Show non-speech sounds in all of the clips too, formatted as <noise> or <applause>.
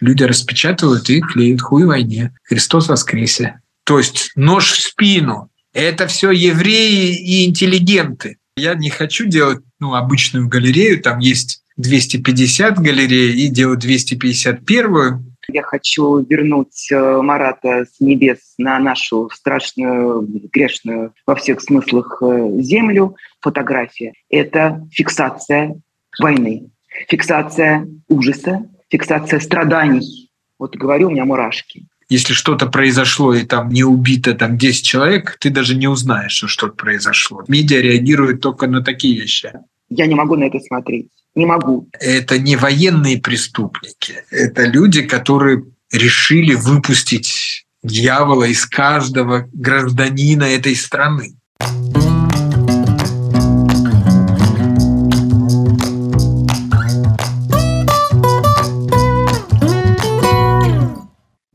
Люди распечатывают и клеят хуй войне. Христос воскресе. То есть нож в спину. Это все евреи и интеллигенты. Я не хочу делать ну, обычную галерею, там есть 250 галерей и делать 251 я хочу вернуть э, Марата с небес на нашу страшную, грешную во всех смыслах э, землю. Фотография — это фиксация войны, фиксация ужаса, фиксация страданий. Вот говорю, у меня мурашки. Если что-то произошло и там не убито там 10 человек, ты даже не узнаешь, что что-то произошло. Медиа реагирует только на такие вещи. Я не могу на это смотреть. Не могу. Это не военные преступники. Это люди, которые решили выпустить дьявола из каждого гражданина этой страны.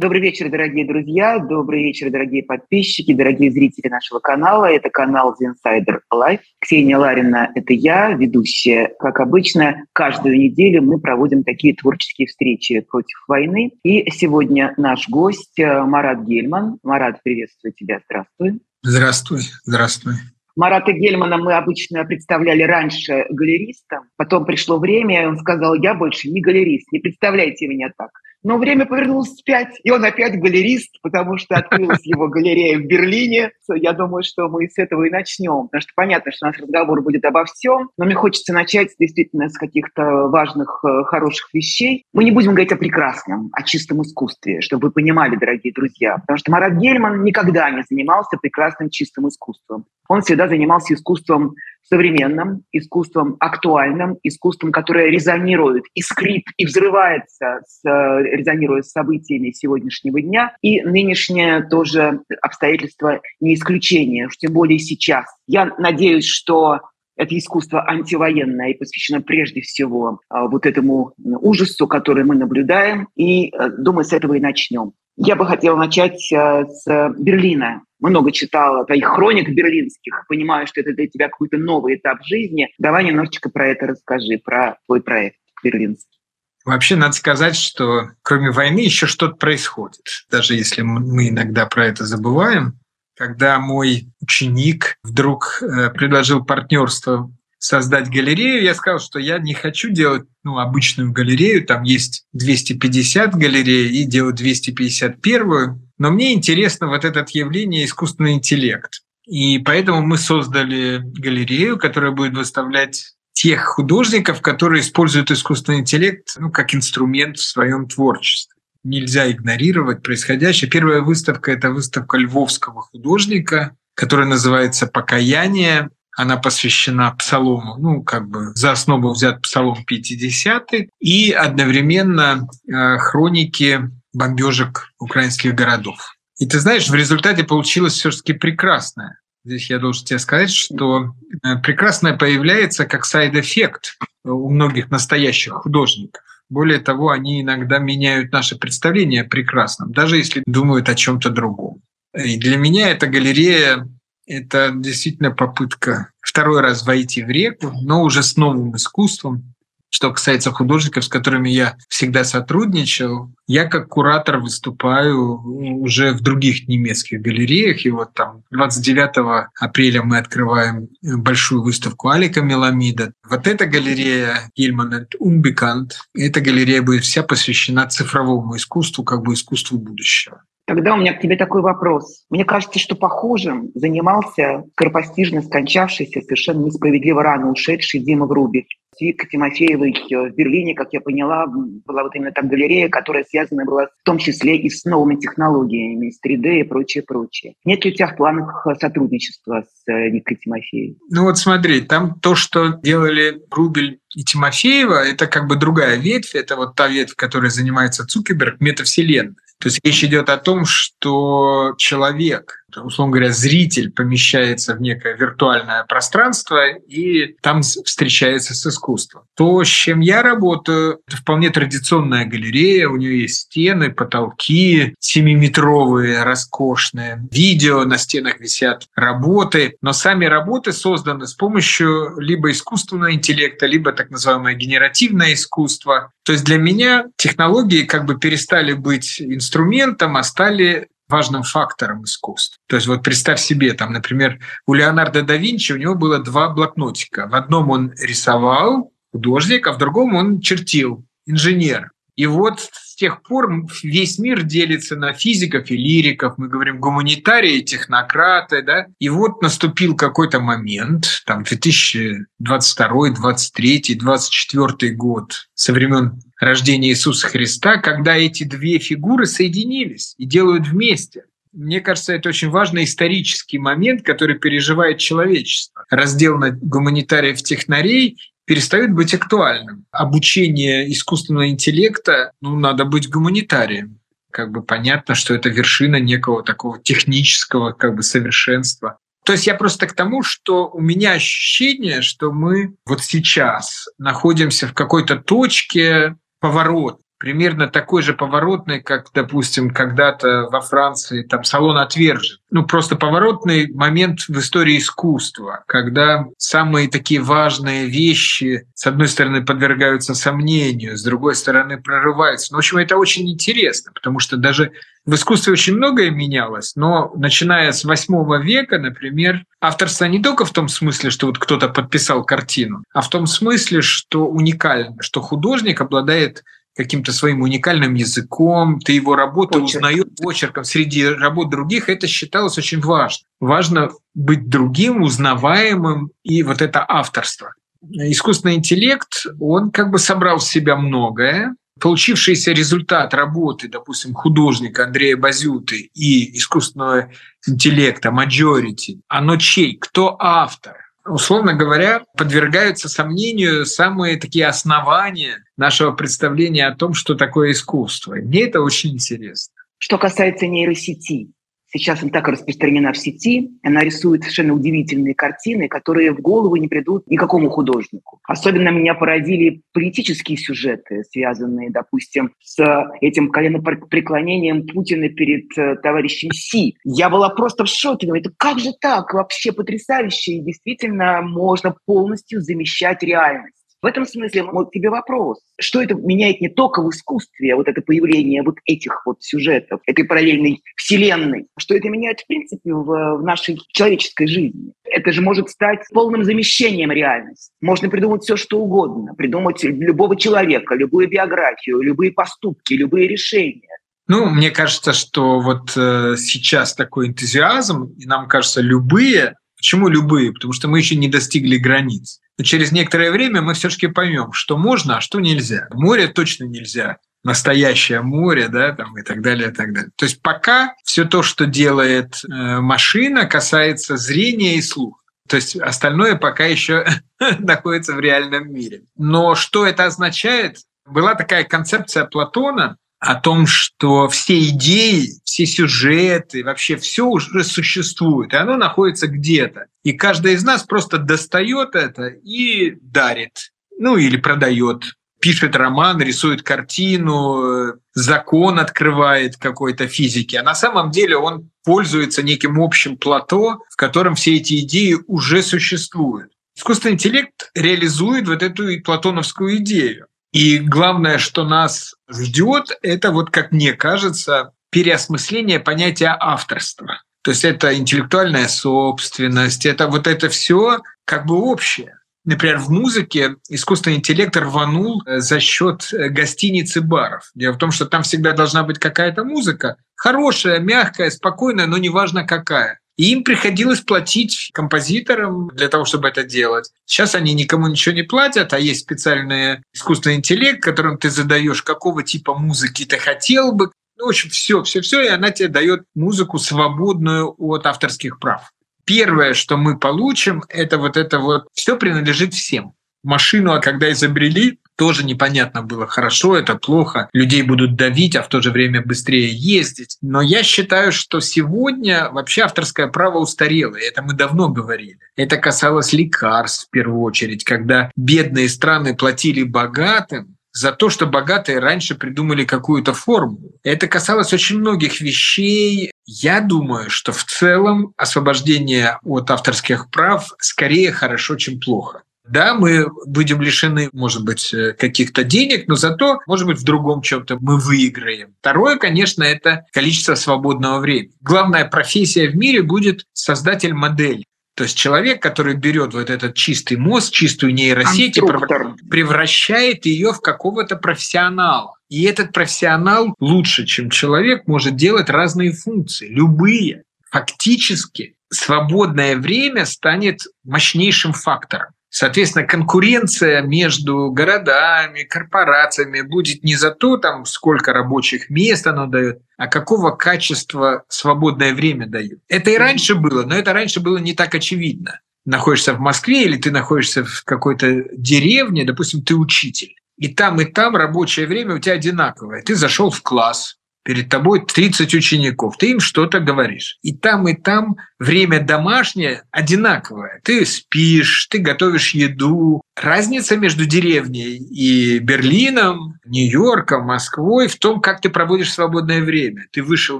Добрый вечер, дорогие друзья, добрый вечер, дорогие подписчики, дорогие зрители нашего канала. Это канал The Insider Life. Ксения Ларина – это я, ведущая. Как обычно, каждую неделю мы проводим такие творческие встречи против войны. И сегодня наш гость э, Марат Гельман. Марат, приветствую тебя, здравствуй. Здравствуй, здравствуй. Марата Гельмана мы обычно представляли раньше галеристом. Потом пришло время, и он сказал, я больше не галерист, не представляйте меня так. Но время повернулось вспять, и он опять галерист, потому что открылась его галерея в Берлине. Я думаю, что мы с этого и начнем, потому что понятно, что наш разговор будет обо всем, но мне хочется начать действительно с каких-то важных, э, хороших вещей. Мы не будем говорить о прекрасном, о чистом искусстве, чтобы вы понимали, дорогие друзья, потому что Марат Гельман никогда не занимался прекрасным чистым искусством. Он всегда занимался искусством современным, искусством актуальным, искусством, которое резонирует, искрит и взрывается, с, э, резонируя с событиями сегодняшнего дня. И нынешнее тоже обстоятельство не исключение, тем более сейчас. Я надеюсь, что это искусство антивоенное и посвящено прежде всего а, вот этому ужасу, который мы наблюдаем. И, э, думаю, с этого и начнем. Я бы хотела начать э, с Берлина. Много читала твоих хроник берлинских, понимаю, что это для тебя какой-то новый этап жизни. Давай немножечко про это расскажи, про твой проект берлинский. Вообще надо сказать, что кроме войны еще что-то происходит. Даже если мы иногда про это забываем. Когда мой ученик вдруг э, предложил партнерство создать галерею, я сказал, что я не хочу делать ну, обычную галерею, там есть 250 галерей, и делать 251, но мне интересно вот это явление искусственный интеллект. И поэтому мы создали галерею, которая будет выставлять тех художников, которые используют искусственный интеллект ну, как инструмент в своем творчестве. Нельзя игнорировать происходящее. Первая выставка — это выставка львовского художника, которая называется «Покаяние». Она посвящена псалму, ну, как бы за основу взят псалом 50 и одновременно э, хроники бомбежек украинских городов. И ты знаешь, в результате получилось все-таки прекрасное. Здесь я должен тебе сказать, что э, прекрасное появляется как side effect у многих настоящих художников. Более того, они иногда меняют наше представление о прекрасном, даже если думают о чем-то другом. И для меня эта галерея это действительно попытка второй раз войти в реку, но уже с новым искусством. Что касается художников, с которыми я всегда сотрудничал, я как куратор выступаю уже в других немецких галереях. И вот там 29 апреля мы открываем большую выставку Алика Меламида. Вот эта галерея Гильман Унбекант, эта галерея будет вся посвящена цифровому искусству, как бы искусству будущего. Тогда у меня к тебе такой вопрос. Мне кажется, что похожим занимался скоропостижно скончавшийся, совершенно несправедливо рано ушедший Дима Врубель. Вика Тимофеевой в Берлине, как я поняла, была вот именно там галерея, которая связана была в том числе и с новыми технологиями, с 3D и прочее, прочее. Нет ли у тебя в планах сотрудничества с Викой Тимофеевой? Ну вот смотри, там то, что делали Рубель и Тимофеева, это как бы другая ветвь, это вот та ветвь, которая занимается Цукерберг, метавселенная. То есть речь идет о том, что человек условно говоря, зритель помещается в некое виртуальное пространство и там встречается с искусством. То, с чем я работаю, это вполне традиционная галерея, у нее есть стены, потолки, семиметровые, роскошные, видео на стенах висят, работы, но сами работы созданы с помощью либо искусственного интеллекта, либо так называемое генеративное искусство. То есть для меня технологии как бы перестали быть инструментом, а стали важным фактором искусства. То есть вот представь себе, там, например, у Леонардо да Винчи у него было два блокнотика. В одном он рисовал, художник, а в другом он чертил, инженер. И вот с тех пор весь мир делится на физиков и лириков. Мы говорим гуманитарии, технократы, да. И вот наступил какой-то момент, там 2022, 2023, 2024 год, со времен рождения Иисуса Христа, когда эти две фигуры соединились и делают вместе. Мне кажется, это очень важный исторический момент, который переживает человечество. Раздел на гуманитариев-технарей перестает быть актуальным. Обучение искусственного интеллекта, ну, надо быть гуманитарием. Как бы понятно, что это вершина некого такого технического как бы совершенства. То есть я просто к тому, что у меня ощущение, что мы вот сейчас находимся в какой-то точке поворот примерно такой же поворотный, как, допустим, когда-то во Франции там салон отвержен. Ну, просто поворотный момент в истории искусства, когда самые такие важные вещи, с одной стороны, подвергаются сомнению, с другой стороны, прорываются. Ну, в общем, это очень интересно, потому что даже в искусстве очень многое менялось, но начиная с восьмого века, например, авторство не только в том смысле, что вот кто-то подписал картину, а в том смысле, что уникально, что художник обладает каким-то своим уникальным языком, ты его работу Почерк. узнаешь почерком среди работ других, это считалось очень важно. Важно быть другим, узнаваемым, и вот это авторство. Искусственный интеллект, он как бы собрал в себя многое, получившийся результат работы, допустим, художника Андрея Базюты и искусственного интеллекта Majority, оно чей? Кто автор? Условно говоря, подвергаются сомнению самые такие основания нашего представления о том, что такое искусство. Мне это очень интересно. Что касается нейросети, Сейчас она так распространена в сети, она рисует совершенно удивительные картины, которые в голову не придут никакому художнику. Особенно меня породили политические сюжеты, связанные, допустим, с этим коленопреклонением Путина перед э, товарищем Си. Я была просто в шоке. Думаю, как же так? Вообще потрясающе. И действительно можно полностью замещать реальность. В этом смысле вот тебе вопрос, что это меняет не только в искусстве, вот это появление вот этих вот сюжетов, этой параллельной вселенной, что это меняет в принципе в, в нашей человеческой жизни. Это же может стать полным замещением реальности. Можно придумать все, что угодно, придумать любого человека, любую биографию, любые поступки, любые решения. Ну, мне кажется, что вот э, сейчас такой энтузиазм, и нам кажется, любые Почему любые? Потому что мы еще не достигли границ. Но через некоторое время мы все-таки поймем, что можно, а что нельзя. Море точно нельзя настоящее море, да, там и так далее, и так далее. То есть пока все то, что делает э, машина, касается зрения и слуха. То есть остальное пока еще <laughs> находится в реальном мире. Но что это означает? Была такая концепция Платона, о том, что все идеи, все сюжеты, вообще все уже существует, и оно находится где-то. И каждый из нас просто достает это и дарит, ну или продает пишет роман, рисует картину, закон открывает какой-то физики, а на самом деле он пользуется неким общим плато, в котором все эти идеи уже существуют. Искусственный интеллект реализует вот эту платоновскую идею. И главное, что нас ждет, это вот, как мне кажется, переосмысление понятия авторства. То есть это интеллектуальная собственность, это вот это все как бы общее. Например, в музыке искусственный интеллект рванул э, за счет э, гостиниц и баров. Дело в том, что там всегда должна быть какая-то музыка, хорошая, мягкая, спокойная, но неважно какая. И им приходилось платить композиторам для того, чтобы это делать. Сейчас они никому ничего не платят, а есть специальный искусственный интеллект, которым ты задаешь, какого типа музыки ты хотел бы. В общем, все, все, все, и она тебе дает музыку свободную от авторских прав. Первое, что мы получим, это вот это вот все принадлежит всем. Машину, а когда изобрели, тоже непонятно было, хорошо это, плохо, людей будут давить, а в то же время быстрее ездить. Но я считаю, что сегодня вообще авторское право устарело, и это мы давно говорили. Это касалось лекарств в первую очередь, когда бедные страны платили богатым, за то, что богатые раньше придумали какую-то формулу. Это касалось очень многих вещей. Я думаю, что в целом освобождение от авторских прав скорее хорошо, чем плохо. Да, мы будем лишены, может быть, э, каких-то денег, но зато, может быть, в другом чем-то мы выиграем. Второе, конечно, это количество свободного времени. Главная профессия в мире будет создатель модели. То есть человек, который берет вот этот чистый мозг, чистую нейросеть Конструктор. и превращает ее в какого-то профессионала. И этот профессионал лучше, чем человек, может делать разные функции, любые. Фактически свободное время станет мощнейшим фактором. Соответственно, конкуренция между городами, корпорациями будет не за то, там, сколько рабочих мест оно дает, а какого качества свободное время дает. Это и раньше было, но это раньше было не так очевидно. Находишься в Москве или ты находишься в какой-то деревне, допустим, ты учитель. И там, и там рабочее время у тебя одинаковое. Ты зашел в класс, перед тобой 30 учеников, ты им что-то говоришь. И там, и там время домашнее одинаковое. Ты спишь, ты готовишь еду. Разница между деревней и Берлином, Нью-Йорком, Москвой в том, как ты проводишь свободное время. Ты вышел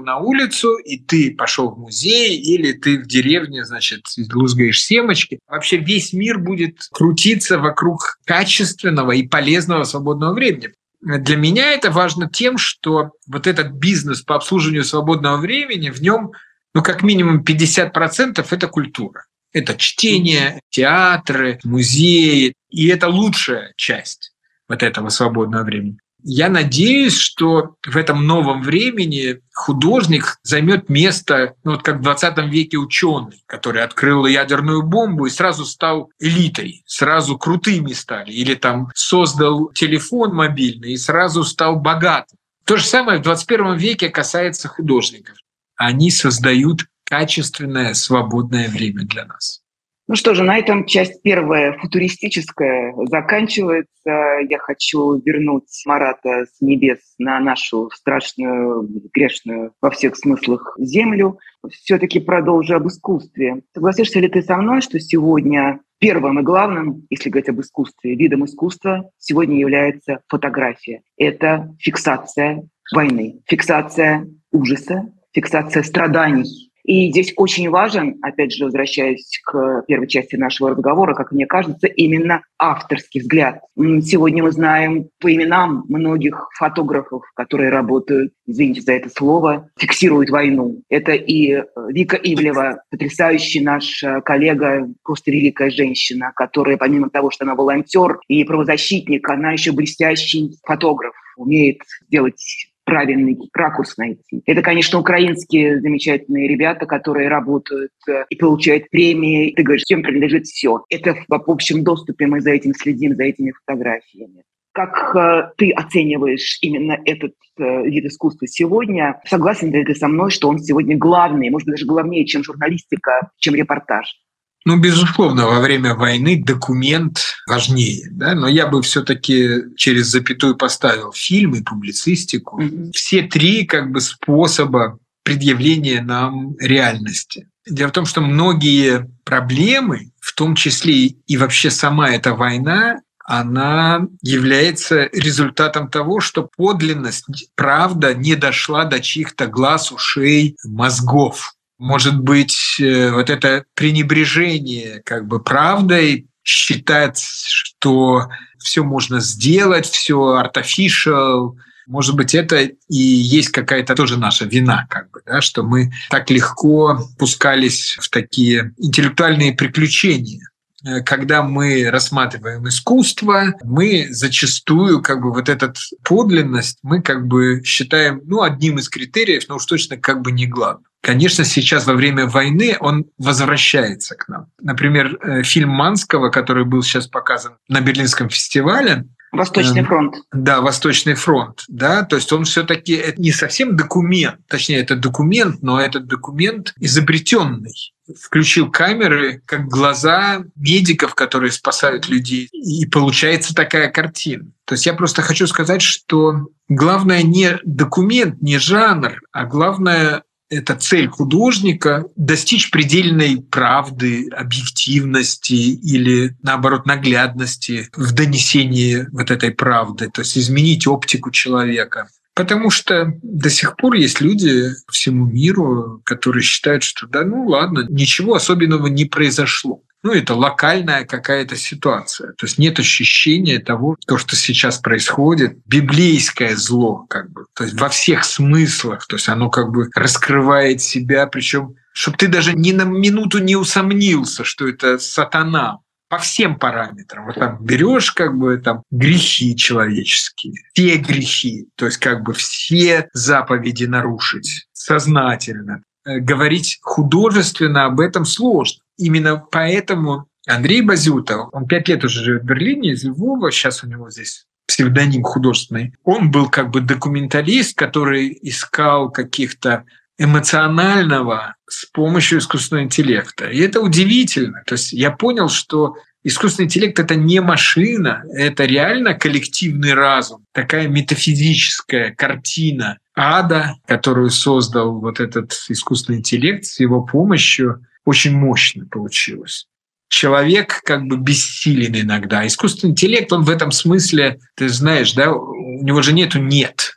на улицу, и ты пошел в музей, или ты в деревне, значит, лузгаешь семечки. Вообще весь мир будет крутиться вокруг качественного и полезного свободного времени. Для меня это важно тем, что вот этот бизнес по обслуживанию свободного времени, в нем ну, как минимум 50% это культура. Это чтение, театры, музеи. И это лучшая часть вот этого свободного времени. Я надеюсь, что в этом новом времени художник займет место, ну, вот как в 20 веке ученый, который открыл ядерную бомбу и сразу стал элитой, сразу крутыми стали, или там создал телефон мобильный и сразу стал богатым. То же самое в 21 веке касается художников. Они создают качественное свободное время для нас. Ну что же, на этом часть первая футуристическая заканчивается. Я хочу вернуть Марата с небес на нашу страшную, грешную во всех смыслах землю. Все-таки продолжу об искусстве. Согласишься ли ты со мной, что сегодня первым и главным, если говорить об искусстве, видом искусства сегодня является фотография. Это фиксация войны, фиксация ужаса, фиксация страданий, и здесь очень важен, опять же, возвращаясь к первой части нашего разговора, как мне кажется, именно авторский взгляд. Сегодня мы знаем по именам многих фотографов, которые работают, извините за это слово, фиксируют войну. Это и Вика Ивлева, потрясающий наш э, коллега, просто великая женщина, которая помимо того, что она волонтер и правозащитник, она еще блестящий фотограф, умеет делать правильный ракурс найти. Это, конечно, украинские замечательные ребята, которые работают э, и получают премии. Ты говоришь, всем принадлежит все. Это в общем доступе, мы за этим следим, за этими фотографиями. Как э, ты оцениваешь именно этот э, вид искусства сегодня? Согласен ли ты со мной, что он сегодня главный, может быть, даже главнее, чем журналистика, чем репортаж? Ну, безусловно, во время войны документ важнее, да, но я бы все-таки через запятую поставил фильм и публицистику. Mm-hmm. Все три как бы способа предъявления нам реальности. Дело в том, что многие проблемы, в том числе и вообще сама эта война, она является результатом того, что подлинность, правда не дошла до чьих-то глаз, ушей, мозгов может быть, э, вот это пренебрежение как бы правдой, считать, что все можно сделать, все artificial, может быть, это и есть какая-то тоже наша вина, как бы, да, что мы так легко пускались в такие интеллектуальные приключения. Э, когда мы рассматриваем искусство, мы зачастую как бы вот этот подлинность мы как бы считаем ну, одним из критериев, но уж точно как бы не главным. Конечно, сейчас во время войны он возвращается к нам. Например, э, фильм Манского, который был сейчас показан на Берлинском фестивале, Восточный эм, фронт. Да, Восточный фронт. Да, то есть он все-таки не совсем документ, точнее, это документ, но этот документ изобретенный. Включил камеры как глаза медиков, которые спасают людей. И получается такая картина. То есть я просто хочу сказать, что главное не документ, не жанр, а главное это цель художника достичь предельной правды, объективности или, наоборот, наглядности в донесении вот этой правды, то есть изменить оптику человека. Потому что до сих пор есть люди всему миру, которые считают, что да, ну ладно, ничего особенного не произошло ну, это локальная какая-то ситуация. То есть нет ощущения того, то, что сейчас происходит, библейское зло, как бы, то есть во всех смыслах, то есть оно как бы раскрывает себя, причем чтобы ты даже ни на минуту не усомнился, что это сатана, по всем параметрам. Вот там берешь как бы там грехи человеческие, все грехи, то есть как бы все заповеди нарушить сознательно. Э, говорить художественно об этом сложно. Именно поэтому Андрей Базюта, он пять лет уже живет в Берлине, из Львова, сейчас у него здесь псевдоним художественный. Он был как бы документалист, который искал каких-то эмоционального с помощью искусственного интеллекта. И это удивительно. То есть я понял, что искусственный интеллект — это не машина, это реально коллективный разум, такая метафизическая картина ада, которую создал вот этот искусственный интеллект с его помощью — очень мощно получилось. Человек как бы бессилен иногда. Искусственный интеллект, он в этом смысле, ты знаешь, да, у него же нету «нет».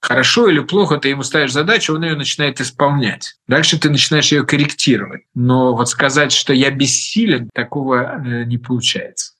Хорошо или плохо, ты ему ставишь задачу, он ее начинает исполнять. Дальше ты начинаешь ее корректировать. Но вот сказать, что я бессилен, такого э, не получается.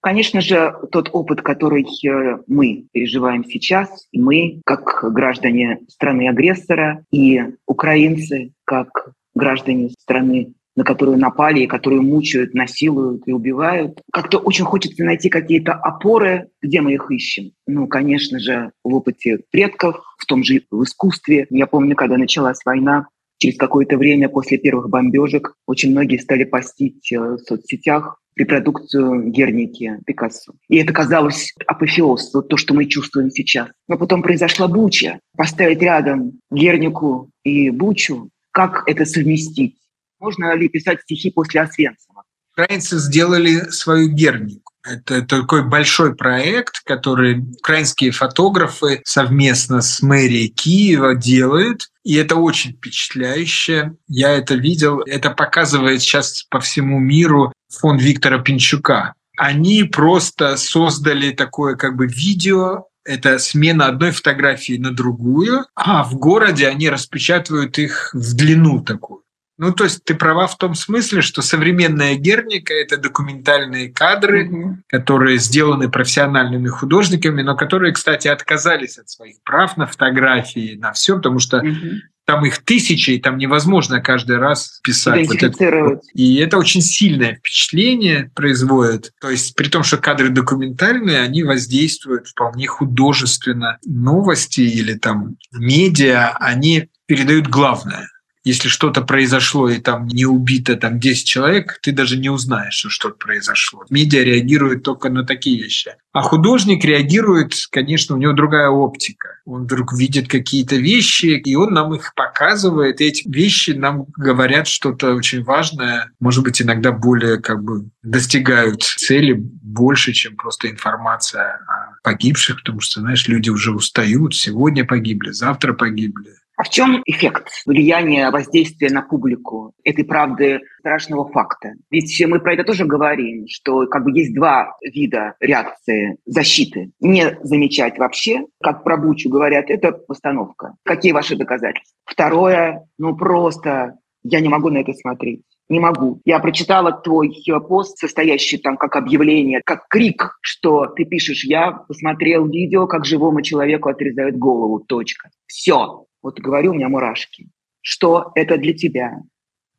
Конечно же, тот опыт, который э, мы переживаем сейчас, и мы, как граждане страны-агрессора, и украинцы, как граждане страны на которую напали, и которую мучают, насилуют и убивают. Как-то очень хочется найти какие-то опоры, где мы их ищем. Ну, конечно же, в опыте предков, в том же в искусстве. Я помню, когда началась война, через какое-то время после первых бомбежек очень многие стали постить э, в соцсетях репродукцию Герники Пикассо. И это казалось апофеоз, вот то, что мы чувствуем сейчас. Но потом произошла Буча. Поставить рядом Гернику и Бучу, как это совместить? Можно ли писать стихи после Освенцима? Украинцы сделали свою гернику. Это такой большой проект, который украинские фотографы совместно с мэрией Киева делают. И это очень впечатляюще. Я это видел. Это показывает сейчас по всему миру фонд Виктора Пинчука. Они просто создали такое как бы видео это смена одной фотографии на другую, а в городе они распечатывают их в длину такую. Ну, то есть ты права в том смысле, что современная Герника — это документальные кадры, mm-hmm. которые сделаны профессиональными художниками, но которые, кстати, отказались от своих прав на фотографии, на все, потому что mm-hmm. там их тысячи, и там невозможно каждый раз писать. Вот это. И это очень сильное впечатление производит. То есть при том, что кадры документальные, они воздействуют вполне художественно. Новости или там медиа, они передают главное — если что-то произошло и там не убито там 10 человек, ты даже не узнаешь, что что-то произошло. Медиа реагирует только на такие вещи. А художник реагирует, конечно, у него другая оптика. Он вдруг видит какие-то вещи, и он нам их показывает. И эти вещи нам говорят что-то очень важное, может быть, иногда более как бы достигают цели больше, чем просто информация о погибших, потому что, знаешь, люди уже устают, сегодня погибли, завтра погибли. А в чем эффект влияния, воздействия на публику этой правды страшного факта? Ведь мы про это тоже говорим, что как бы есть два вида реакции защиты. Не замечать вообще, как про Бучу говорят, это постановка. Какие ваши доказательства? Второе, ну просто я не могу на это смотреть. Не могу. Я прочитала твой пост, состоящий там как объявление, как крик, что ты пишешь, я посмотрел видео, как живому человеку отрезают голову. Точка. Все. Вот говорю, у меня мурашки. Что это для тебя?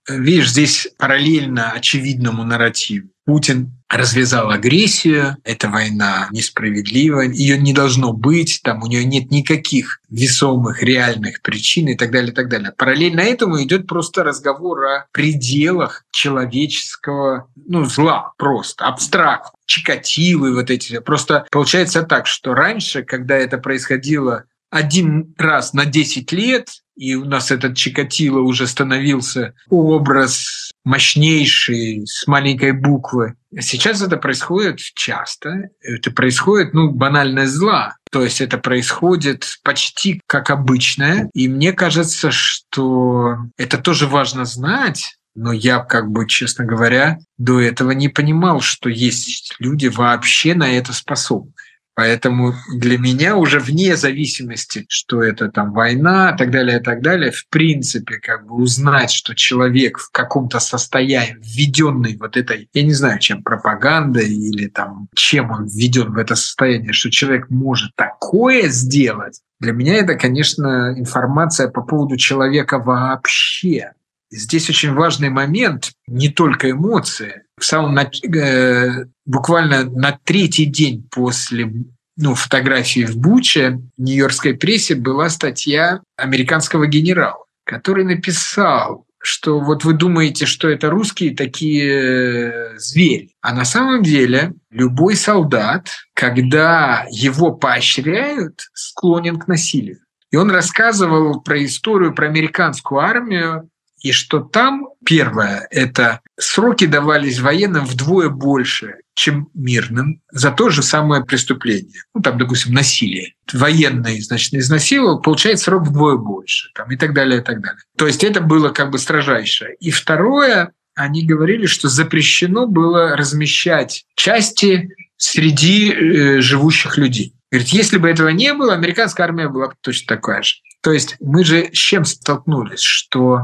Видишь, здесь параллельно очевидному нарративу. Путин развязал агрессию, эта война несправедлива, ее не должно быть, там у нее нет никаких весомых реальных причин и так далее, и так далее. Параллельно этому идет просто разговор о пределах человеческого ну, зла, просто абстракт. Чикатилы вот эти. Просто получается так, что раньше, когда это происходило один раз на 10 лет, и у нас этот Чикатило уже становился образ мощнейший с маленькой буквы. Сейчас это происходит часто. Это происходит, ну, банальное зла. То есть это происходит почти как обычное. И мне кажется, что это тоже важно знать, но я, как бы, честно говоря, до этого не понимал, что есть люди вообще на это способны. Поэтому для меня уже вне зависимости, что это там война и так далее, и так далее, в принципе, как бы узнать, что человек в каком-то состоянии, введенный вот этой, я не знаю, чем пропагандой или там, чем он введен в это состояние, что человек может такое сделать, для меня это, конечно, информация по поводу человека вообще. Здесь очень важный момент, не только эмоции. В самом э, буквально на третий день после ну, фотографии в Буче в нью-йоркской прессе была статья американского генерала, который написал, что вот вы думаете, что это русские такие э, звери. А на самом деле любой солдат, когда его поощряют, склонен к насилию. И он рассказывал про историю про американскую армию, и что там, первое, это сроки давались военным вдвое больше, чем мирным за то же самое преступление. Ну, там, допустим, насилие. Военный, значит, изнасиловал, получает срок вдвое больше, там, и так далее, и так далее. То есть это было как бы строжайшее. И второе, они говорили, что запрещено было размещать части среди э, живущих людей. Говорит, если бы этого не было, американская армия была бы точно такая же. То есть мы же с чем столкнулись, что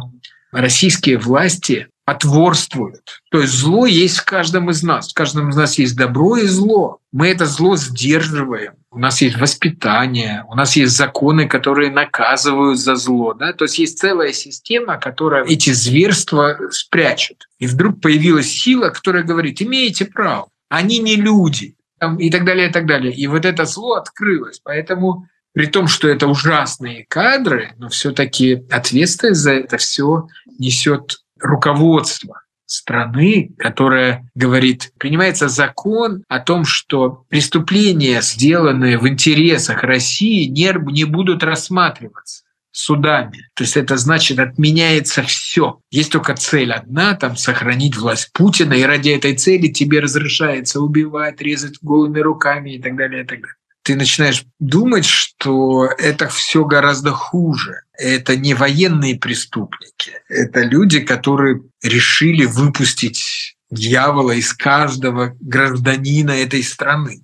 российские власти потворствуют. То есть зло есть в каждом из нас. В каждом из нас есть добро и зло. Мы это зло сдерживаем. У нас есть воспитание, у нас есть законы, которые наказывают за зло. Да? То есть есть целая система, которая эти зверства спрячет. И вдруг появилась сила, которая говорит, имеете право, они не люди. И так далее, и так далее. И вот это зло открылось. Поэтому при том, что это ужасные кадры, но все-таки ответственность за это все несет руководство страны, которая говорит, принимается закон о том, что преступления, сделанные в интересах России, не, не будут рассматриваться судами. То есть это значит, отменяется все. Есть только цель одна, там, сохранить власть Путина, и ради этой цели тебе разрешается убивать, резать голыми руками и так далее, и так далее ты начинаешь думать, что это все гораздо хуже. Это не военные преступники, это люди, которые решили выпустить дьявола из каждого гражданина этой страны.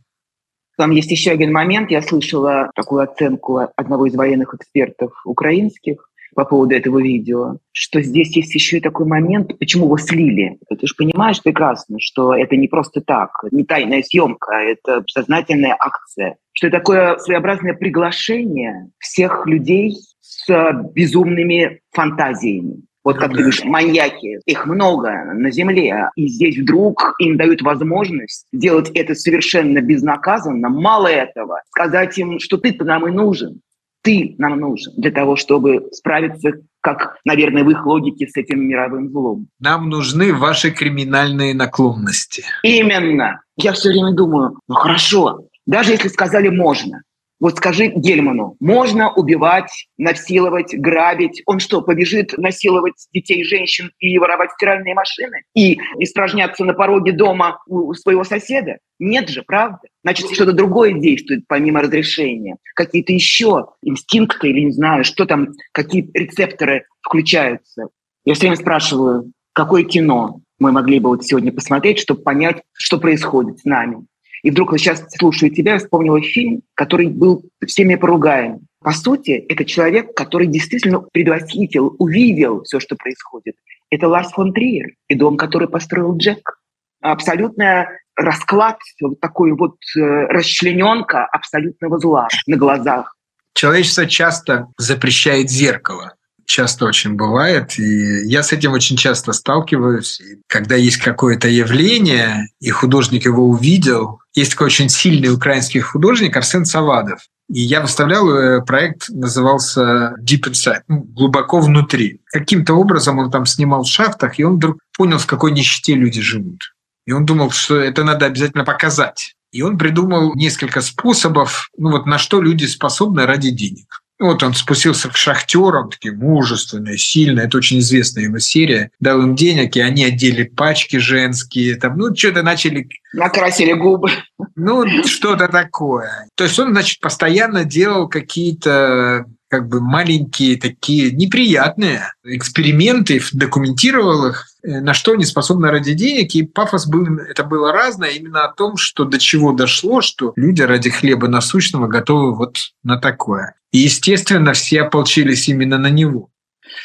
Там есть еще один момент. Я слышала такую оценку одного из военных экспертов украинских по поводу этого видео, что здесь есть еще и такой момент, почему его слили. Ты же понимаешь прекрасно, что это не просто так, не тайная съемка, это сознательная акция, что это такое своеобразное приглашение всех людей с безумными фантазиями. Вот как ты говоришь, маньяки, их много на земле, и здесь вдруг им дают возможность сделать это совершенно безнаказанно. Мало этого, сказать им, что ты-то нам и нужен ты нам нужен для того, чтобы справиться, как, наверное, в их логике с этим мировым злом. Нам нужны ваши криминальные наклонности. Именно. Я все время думаю, ну хорошо, даже если сказали можно, вот скажи Гельману, можно убивать, насиловать, грабить? Он что, побежит насиловать детей, женщин и воровать стиральные машины? И испражняться на пороге дома у своего соседа? Нет же, правда? Значит, что-то другое действует помимо разрешения. Какие-то еще инстинкты или не знаю, что там, какие рецепторы включаются. Я все время спрашиваю, какое кино мы могли бы вот сегодня посмотреть, чтобы понять, что происходит с нами. И вдруг, сейчас слушаю тебя, вспомнила фильм, который был всеми поругаем. По сути, это человек, который действительно предвосхитил, увидел все, что происходит. Это Ларс фон Триер и дом, который построил Джек. Абсолютная расклад, вот такой вот э, расчлененка абсолютного зла на глазах. Человечество часто запрещает зеркало часто очень бывает, и я с этим очень часто сталкиваюсь. И когда есть какое-то явление, и художник его увидел, есть такой очень сильный украинский художник Арсен Савадов. И я выставлял э, проект, назывался Deep Inside, ну, глубоко внутри. Каким-то образом он там снимал в шахтах, и он вдруг понял, в какой нищете люди живут. И он думал, что это надо обязательно показать. И он придумал несколько способов, ну вот на что люди способны ради денег. Вот он спустился к шахтерам, такие мужественные, сильные. Это очень известная его серия. Дал им денег, и они одели пачки женские. Там, ну, что-то начали... Накрасили губы. Ну, что-то такое. То есть он, значит, постоянно делал какие-то как бы маленькие такие неприятные эксперименты, документировал их, э, на что они способны ради денег. И пафос был, это было разное именно о том, что до чего дошло, что люди ради хлеба насущного готовы вот на такое. И, естественно, все ополчились именно на него.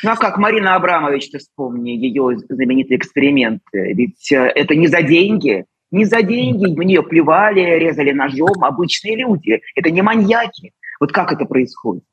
Ну а как Марина Абрамович, ты вспомни ее знаменитый эксперимент. Ведь э, это не за деньги, не за деньги в нее плевали, резали ножом обычные люди. Это не маньяки. Вот как это происходит?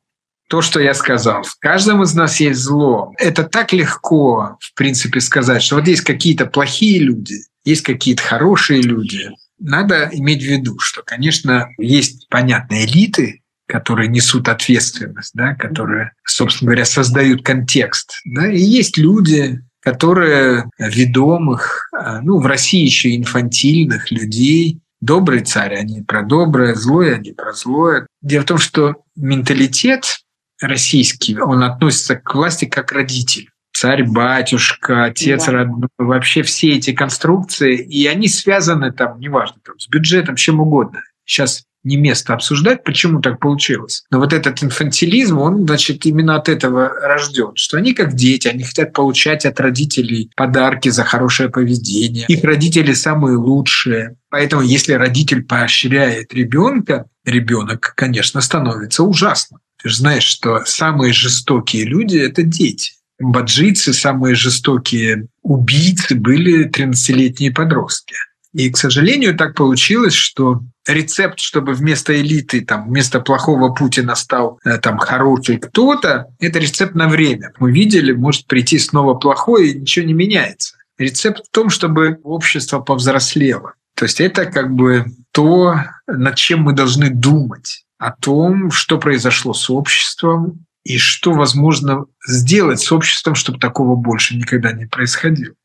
то, что я сказал. В каждом из нас есть зло. Это так легко, в принципе, сказать, что вот есть какие-то плохие люди, есть какие-то хорошие люди. Надо иметь в виду, что, конечно, есть, понятные элиты, которые несут ответственность, да, которые, собственно говоря, создают контекст. Да, и есть люди, которые ведомых, а, ну, в России еще инфантильных людей, добрый царь, они про доброе, злое, они про злое. Дело в том, что менталитет российский, он относится к власти как родитель. Царь, батюшка, отец да. родной, вообще все эти конструкции, и они связаны там, неважно, там, с бюджетом, чем угодно. Сейчас не место обсуждать, почему так получилось. Но вот этот инфантилизм, он, значит, именно от этого рожден, что они как дети, они хотят получать от родителей подарки за хорошее поведение. Их родители самые лучшие. Поэтому если родитель поощряет ребенка, ребенок, конечно, становится ужасно. Ты же знаешь, что самые жестокие люди – это дети. Баджийцы, самые жестокие убийцы были 13-летние подростки. И, к сожалению, так получилось, что рецепт, чтобы вместо элиты, там, вместо плохого Путина стал э, там хороший кто-то, это рецепт на время. Мы видели, может прийти снова плохой, и ничего не меняется. Рецепт в том, чтобы общество повзрослело. То есть это как бы то, над чем мы должны думать о том, что произошло с обществом и что возможно сделать с обществом, чтобы такого больше никогда не происходило.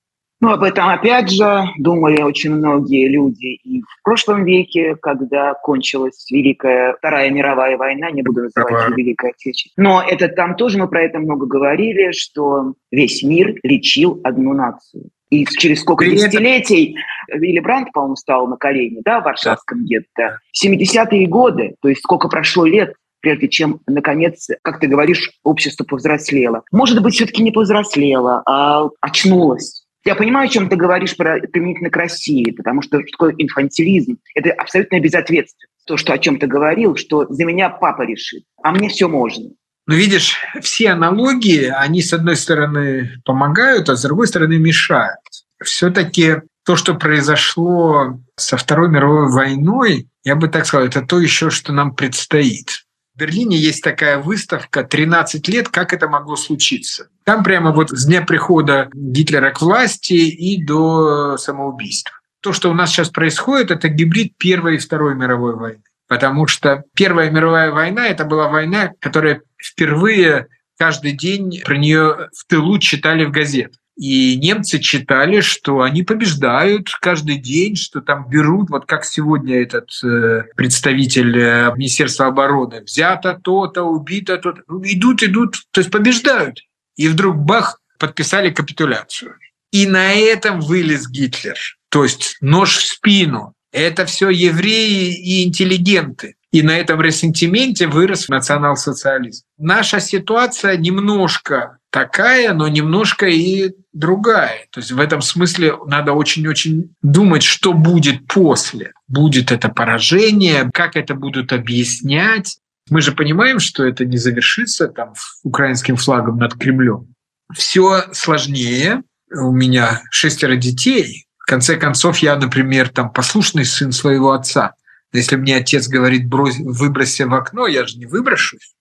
Ну, об этом, опять же, думали очень многие люди и в прошлом веке, когда кончилась Великая Вторая мировая война, не буду называть ее Великой Отечественной. Но это там тоже мы про это много говорили, что весь мир лечил одну нацию. И через сколько При десятилетий. Вилли Брандт, по-моему, стал на колени, да, в Варшавском гетто. 70-е годы, то есть сколько прошло лет, прежде чем, наконец, как ты говоришь, общество повзрослело. Может быть, все-таки не повзрослело, а очнулось. Я понимаю, о чем ты говоришь про, применительно к России, потому что, такое инфантилизм? Это абсолютно безответственно. То, что о чем ты говорил, что за меня папа решит, а мне все можно. Но видишь, все аналогии, они с одной стороны помогают, а с другой стороны мешают. Все-таки то, что произошло со Второй мировой войной, я бы так сказал, это то еще, что нам предстоит. В Берлине есть такая выставка «13 лет. Как это могло случиться?». Там прямо вот с дня прихода Гитлера к власти и до самоубийства. То, что у нас сейчас происходит, это гибрид Первой и Второй мировой войны потому что Первая мировая война – это была война, которая впервые каждый день про нее в тылу читали в газетах. И немцы читали, что они побеждают каждый день, что там берут, вот как сегодня этот э, представитель э, Министерства обороны, взято то-то, убито то-то. Ну, идут, идут, то есть побеждают. И вдруг бах, подписали капитуляцию. И на этом вылез Гитлер. То есть нож в спину. Это все евреи и интеллигенты. И на этом ресентименте вырос национал-социализм. Наша ситуация немножко такая, но немножко и другая. То есть в этом смысле надо очень-очень думать, что будет после. Будет это поражение, как это будут объяснять. Мы же понимаем, что это не завершится там украинским флагом над Кремлем. Все сложнее. У меня шестеро детей, конце концов, я, например, там послушный сын своего отца. Если мне отец говорит, брось, выбросься в окно, я же не выброшусь.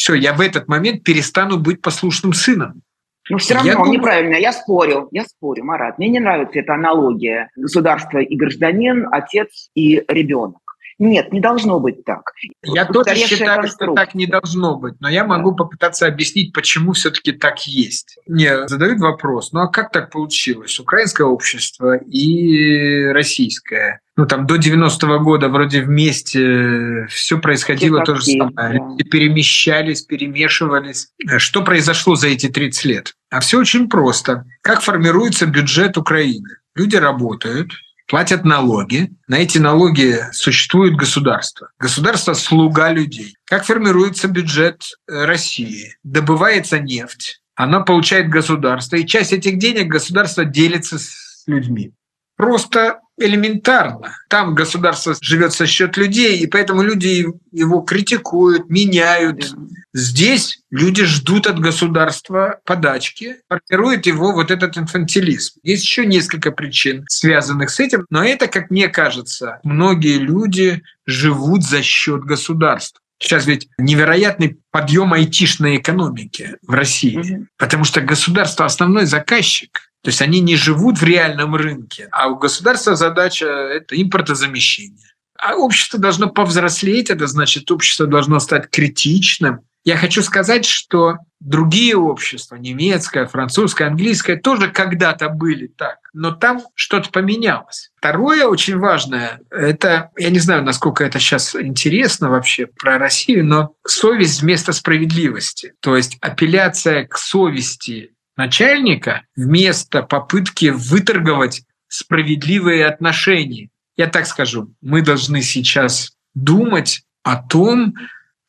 Все, я в этот момент перестану быть послушным сыном. Ну, все равно я думаю... неправильно. Я спорю, я спорю, Марат. Мне не нравится эта аналогия. Государство и гражданин, отец и ребенок. Нет, не должно быть так. Я тоже считаю, что так не должно быть, но я могу попытаться объяснить, почему все-таки так есть. Мне задают вопрос, ну а как так получилось? Украинское общество и российское. Ну там до 90-го года вроде вместе все происходило то же самое. Да. Люди перемещались, перемешивались. Что произошло за эти 30 лет? А все очень просто. Как формируется бюджет Украины? Люди работают, платят налоги. На эти налоги существует государство. Государство – слуга людей. Как формируется бюджет э, России? Добывается нефть, она получает государство, и часть этих денег государство делится с людьми. Просто элементарно. Там государство живет за счет людей, и поэтому люди его критикуют, меняют. Здесь люди ждут от государства подачки, формирует его вот этот инфантилизм. Есть еще несколько причин, связанных с этим, но это, как мне кажется, многие люди живут за счет государства. Сейчас ведь невероятный подъем айтишной экономики в России, mm-hmm. потому что государство основной заказчик. То есть они не живут в реальном рынке, а у государства задача – это импортозамещение. А общество должно повзрослеть, это значит, общество должно стать критичным. Я хочу сказать, что другие общества, немецкое, французское, английское, тоже когда-то были так, но там что-то поменялось. Второе очень важное, это, я не знаю, насколько это сейчас интересно вообще про Россию, но совесть вместо справедливости. То есть апелляция к совести начальника вместо попытки выторговать справедливые отношения. Я так скажу, мы должны сейчас думать о том,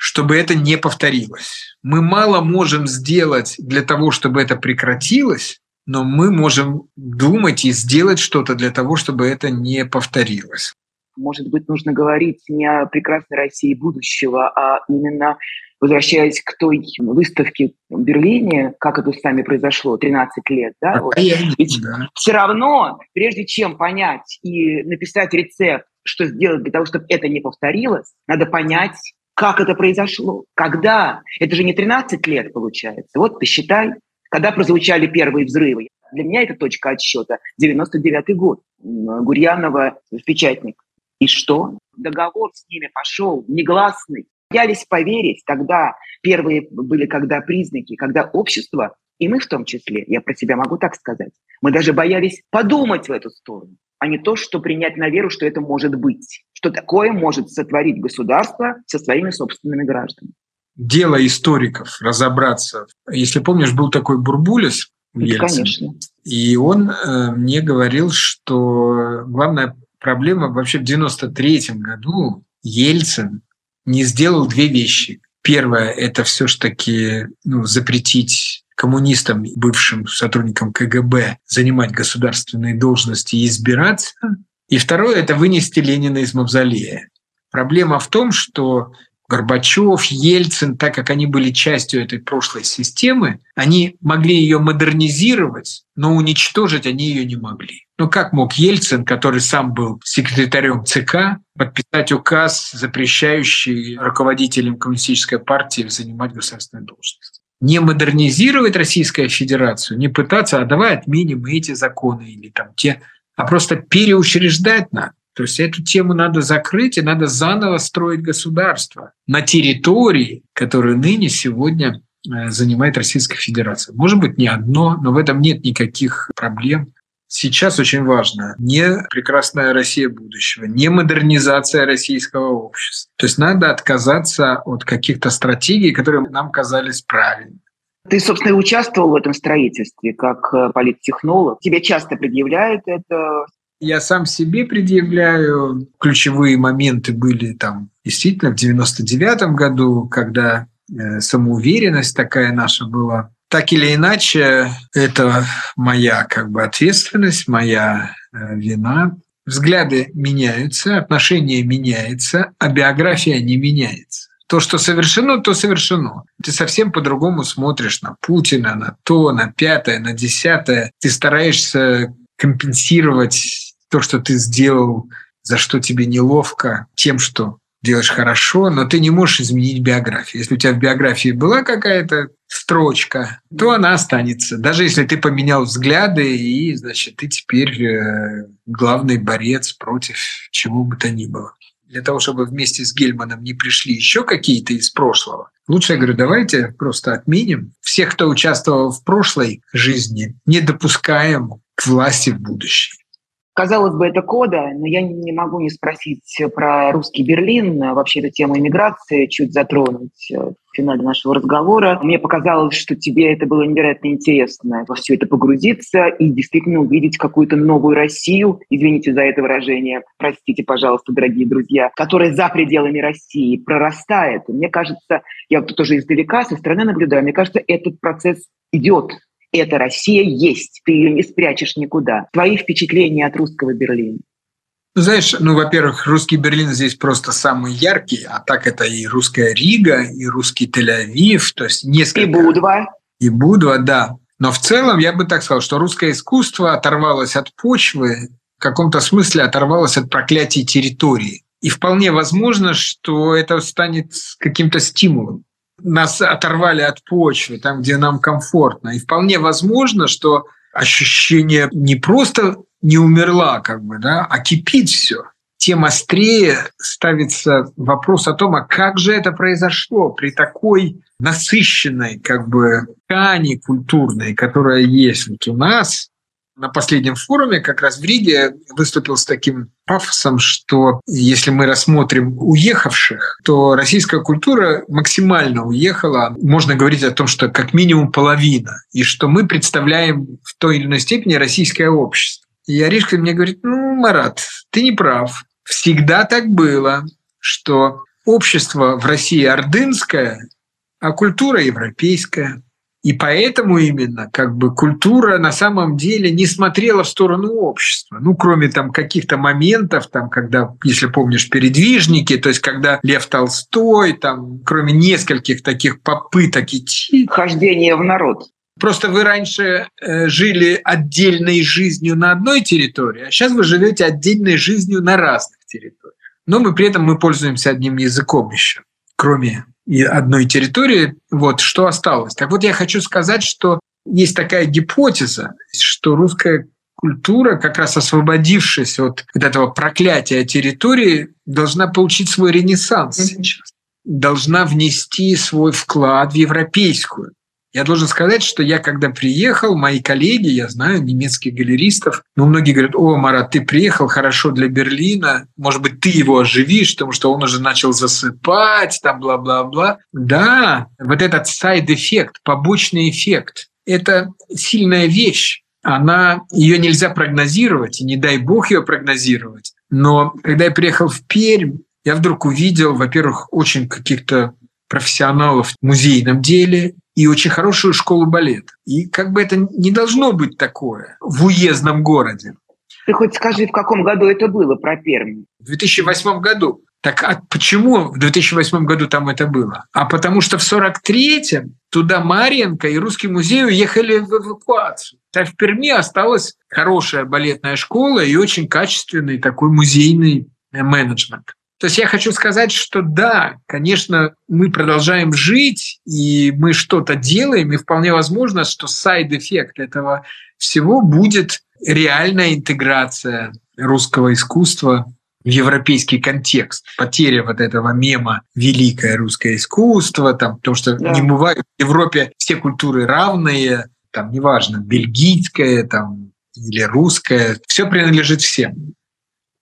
чтобы это не повторилось. Мы мало можем сделать для того, чтобы это прекратилось, но мы можем думать и сделать что-то для того, чтобы это не повторилось. Может быть, нужно говорить не о прекрасной России будущего, а именно возвращаясь к той выставке в Берлине, как это с нами произошло, 13 лет, да, а вот, ведь да. все равно, прежде чем понять и написать рецепт, что сделать для того, чтобы это не повторилось, надо понять, как это произошло, когда. Это же не 13 лет получается. Вот ты считай, когда прозвучали первые взрывы. Для меня это точка отсчета 99 год. Гурьянова печатник. И что? Договор с ними пошел негласный боялись поверить тогда, первые были когда признаки, когда общество, и мы в том числе, я про себя могу так сказать, мы даже боялись подумать в эту сторону, а не то, что принять на веру, что это может быть, что такое может сотворить государство со своими собственными гражданами. Дело историков разобраться. Если помнишь, был такой Бурбулис, Конечно. И он э, мне говорил, что главная проблема вообще в 93 году Ельцин не сделал две вещи. Первое – это все-таки ну, запретить коммунистам, бывшим сотрудникам КГБ, занимать государственные должности и избираться. И второе – это вынести Ленина из мавзолея. Проблема в том, что Горбачев, Ельцин, так как они были частью этой прошлой системы, они могли ее модернизировать, но уничтожить они ее не могли. Ну как мог Ельцин, который сам был секретарем ЦК, подписать указ, запрещающий руководителям коммунистической партии занимать государственные должности? Не модернизировать Российскую Федерацию, не пытаться, а давай отменим эти законы или там те, а просто переучреждать надо. То есть эту тему надо закрыть, и надо заново строить государство на территории, которую ныне сегодня э, занимает Российская Федерация. Может быть, не одно, но в этом нет никаких проблем. Сейчас очень важно не прекрасная Россия будущего, не модернизация российского общества. То есть надо отказаться от каких-то стратегий, которые нам казались правильными. Ты, собственно, и участвовал в этом строительстве как э, политтехнолог. Тебе часто предъявляют это я сам себе предъявляю. Ключевые моменты были там действительно в 99 году, когда э, самоуверенность такая наша была. Так или иначе, это моя как бы ответственность, моя э, вина. Взгляды меняются, отношения меняются, а биография не меняется. То, что совершено, то совершено. Ты совсем по-другому смотришь на Путина, на то, на пятое, на десятое. Ты стараешься компенсировать то, что ты сделал, за что тебе неловко, тем, что делаешь хорошо, но ты не можешь изменить биографию. Если у тебя в биографии была какая-то строчка, то она останется. Даже если ты поменял взгляды, и, значит, ты теперь э, главный борец против чего бы то ни было. Для того, чтобы вместе с Гельманом не пришли еще какие-то из прошлого, лучше, я говорю, давайте просто отменим. Всех, кто участвовал в прошлой жизни, не допускаем к власти в будущем. Казалось бы, это кода, но я не могу не спросить про русский Берлин, вообще эту тему иммиграции чуть затронуть э, в финале нашего разговора. Мне показалось, что тебе это было невероятно интересно во все это погрузиться и действительно увидеть какую-то новую Россию, извините за это выражение, простите, пожалуйста, дорогие друзья, которая за пределами России прорастает. мне кажется, я вот тоже издалека, со стороны наблюдаю, мне кажется, этот процесс идет, эта Россия есть, ты ее не спрячешь никуда. Твои впечатления от русского Берлина? Ну, знаешь, ну, во-первых, русский Берлин здесь просто самый яркий, а так это и русская Рига, и русский Тель-Авив, то есть несколько... И Будва. И Будва, да. Но в целом я бы так сказал, что русское искусство оторвалось от почвы, в каком-то смысле оторвалось от проклятий территории. И вполне возможно, что это станет каким-то стимулом нас оторвали от почвы, там, где нам комфортно. И вполне возможно, что ощущение не просто не умерла, как бы, да, а кипит все. Тем острее ставится вопрос о том, а как же это произошло при такой насыщенной как бы ткани культурной, которая есть вот у нас, на последнем форуме как раз в Риге выступил с таким пафосом, что если мы рассмотрим уехавших, то российская культура максимально уехала. Можно говорить о том, что как минимум половина, и что мы представляем в той или иной степени российское общество. И Аришка мне говорит, ну, Марат, ты не прав. Всегда так было, что общество в России ордынское, а культура европейская. И поэтому именно как бы культура на самом деле не смотрела в сторону общества. Ну, кроме там каких-то моментов, там, когда, если помнишь, передвижники, то есть когда Лев Толстой, там, кроме нескольких таких попыток идти... Хождение в народ. Просто вы раньше э, жили отдельной жизнью на одной территории, а сейчас вы живете отдельной жизнью на разных территориях. Но мы при этом мы пользуемся одним языком еще, кроме и одной территории, вот что осталось. Так вот, я хочу сказать, что есть такая гипотеза, что русская культура, как раз освободившись от этого проклятия территории, должна получить свой ренессанс mm-hmm. сейчас, должна внести свой вклад в европейскую. Я должен сказать, что я когда приехал, мои коллеги, я знаю немецких галеристов, но многие говорят, о, Марат, ты приехал хорошо для Берлина, может быть, ты его оживишь, потому что он уже начал засыпать, там бла-бла-бла. Да, вот этот side effect, побочный эффект, это сильная вещь. Она, ее нельзя прогнозировать, и не дай бог ее прогнозировать. Но когда я приехал в Пермь, я вдруг увидел, во-первых, очень каких-то профессионалов в музейном деле, и очень хорошую школу балета. И как бы это не должно быть такое в уездном городе. Ты хоть скажи, в каком году это было про Пермь? В 2008 году. Так а почему в 2008 году там это было? А потому что в 43-м туда Марьенко и Русский музей уехали в эвакуацию. А в Перми осталась хорошая балетная школа и очень качественный такой музейный менеджмент. То есть я хочу сказать, что да, конечно, мы продолжаем жить, и мы что-то делаем, и вполне возможно, что side effect этого всего будет реальная интеграция русского искусства в европейский контекст. Потеря вот этого мема «великое русское искусство», там, потому что да. не бывает в Европе все культуры равные, там, неважно, бельгийское там, или русское, все принадлежит всем.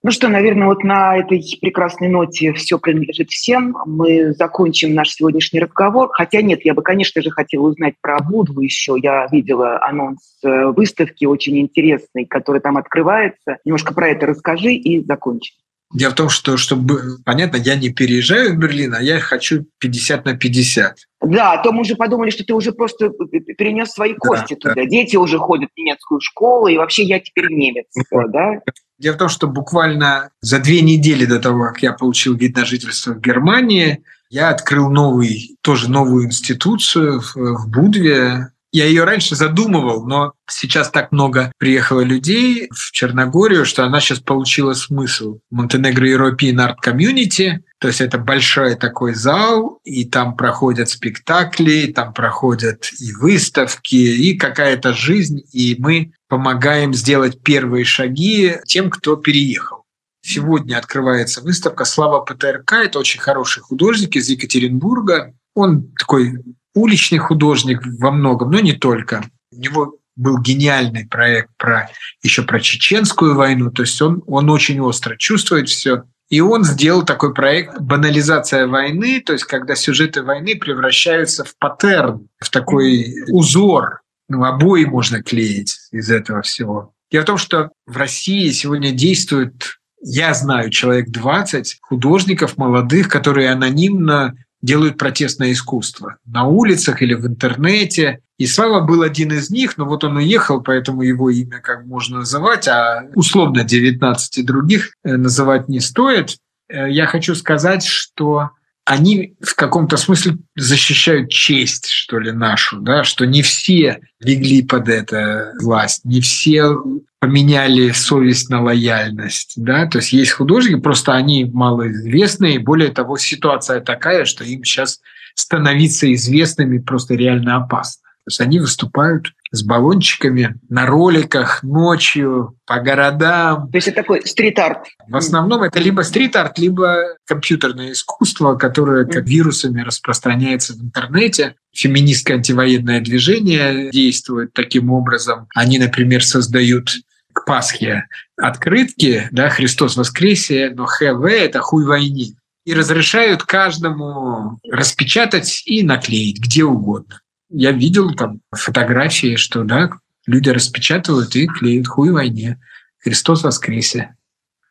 Ну что, наверное, вот на этой прекрасной ноте все принадлежит всем. Мы закончим наш сегодняшний разговор. Хотя нет, я бы, конечно же, хотела узнать про Будву еще. Я видела анонс э, выставки очень интересный, который там открывается. Немножко про это расскажи и закончим. Дело в том, что, чтобы понятно, я не переезжаю в Берлин, а я хочу 50 на 50. Да, а то мы уже подумали, что ты уже просто перенес свои кости да, туда. Да. Дети уже ходят в немецкую школу, и вообще я теперь немец, ну, да? Дело в том, что буквально за две недели до того, как я получил вид на жительство в Германии, я открыл новый, тоже новую институцию в, в Будве, Я ее раньше задумывал, но сейчас так много приехало людей в Черногорию, что она сейчас получила смысл. Монтенегро European Art Community, то есть это большой такой зал, и там проходят спектакли, там проходят и выставки, и какая-то жизнь, и мы помогаем сделать первые шаги тем, кто переехал. Сегодня открывается выставка «Слава ПТРК». Это очень хороший художник из Екатеринбурга. Он такой уличный художник во многом, но не только. У него был гениальный проект про еще про чеченскую войну, то есть он, он очень остро чувствует все. И он сделал такой проект «Банализация войны», то есть когда сюжеты войны превращаются в паттерн, в такой узор. Ну, обои можно клеить из этого всего. Дело в том, что в России сегодня действует, я знаю, человек 20 художников молодых, которые анонимно делают протестное искусство на улицах или в интернете. И Слава был один из них, но вот он уехал, поэтому его имя как можно называть, а условно 19 других э, называть не стоит. Э, я хочу сказать, что они в каком-то смысле защищают честь, что ли, нашу, да, что не все легли под эту власть, не все поменяли совесть на лояльность, да, то есть есть художники, просто они малоизвестные, более того, ситуация такая, что им сейчас становиться известными просто реально опасно. То есть они выступают с баллончиками на роликах ночью по городам. То есть это такой стрит-арт. В основном это либо стрит-арт, либо компьютерное искусство, которое как вирусами распространяется в интернете. Феминистское антивоенное движение действует таким образом. Они, например, создают к Пасхе открытки, да, Христос воскресе, но ХВ – это хуй войне. И разрешают каждому распечатать и наклеить где угодно. Я видел там фотографии, что да, люди распечатывают и клеят хуй войне. Христос воскресе.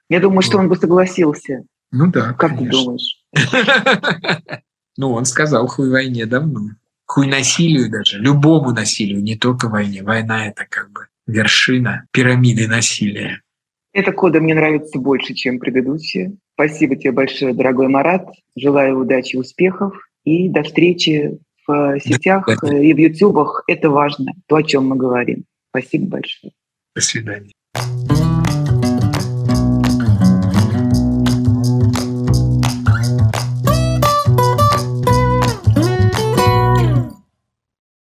Я думаю, что он бы согласился. Ну да, Как ты думаешь? <laughs> Ну, он сказал хуй войне давно. Хуй насилию даже, любому насилию, не только войне. Война – это как бы вершина пирамиды насилия. Эта кода мне нравится больше, чем предыдущие. Спасибо тебе большое, дорогой Марат. Желаю удачи, успехов и до встречи Э, сетях э, и в ютубах. Это важно, то, о чем мы говорим. Спасибо большое. До свидания.